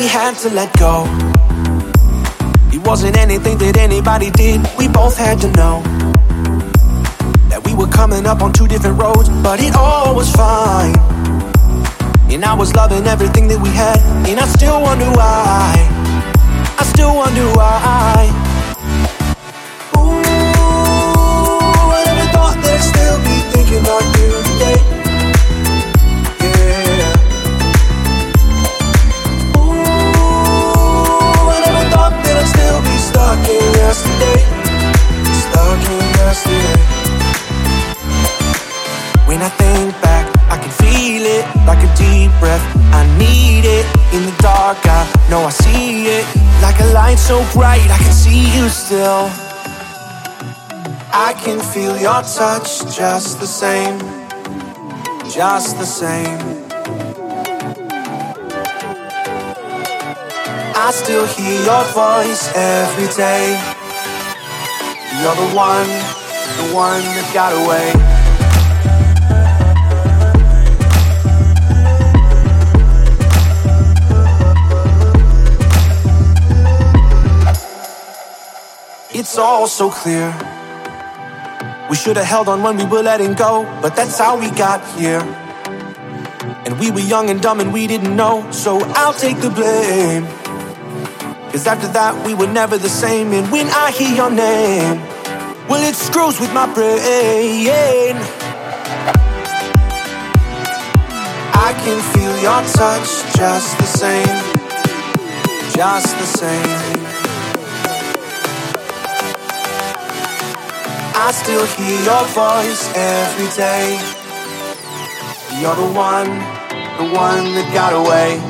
we had to let go. It wasn't anything that anybody did, we both had to know. That we were coming up on two different roads, but it all was fine. And I was loving everything that we had, and I still wonder why. I still wonder why. When I think back, I can feel it like a deep breath. I need it in the dark. I know I see it like a light so bright. I can see you still. I can feel your touch just the same, just the same. I still hear your voice every day. You're the one, the one that got away. It's all so clear. We should have held on when we were letting go, but that's how we got here. And we were young and dumb and we didn't know, so I'll take the blame. Cause after that, we were never the same. And when I hear your name, well, it screws with my brain. I can feel your touch just the same, just the same. I still hear your voice every day. You're the one, the one that got away.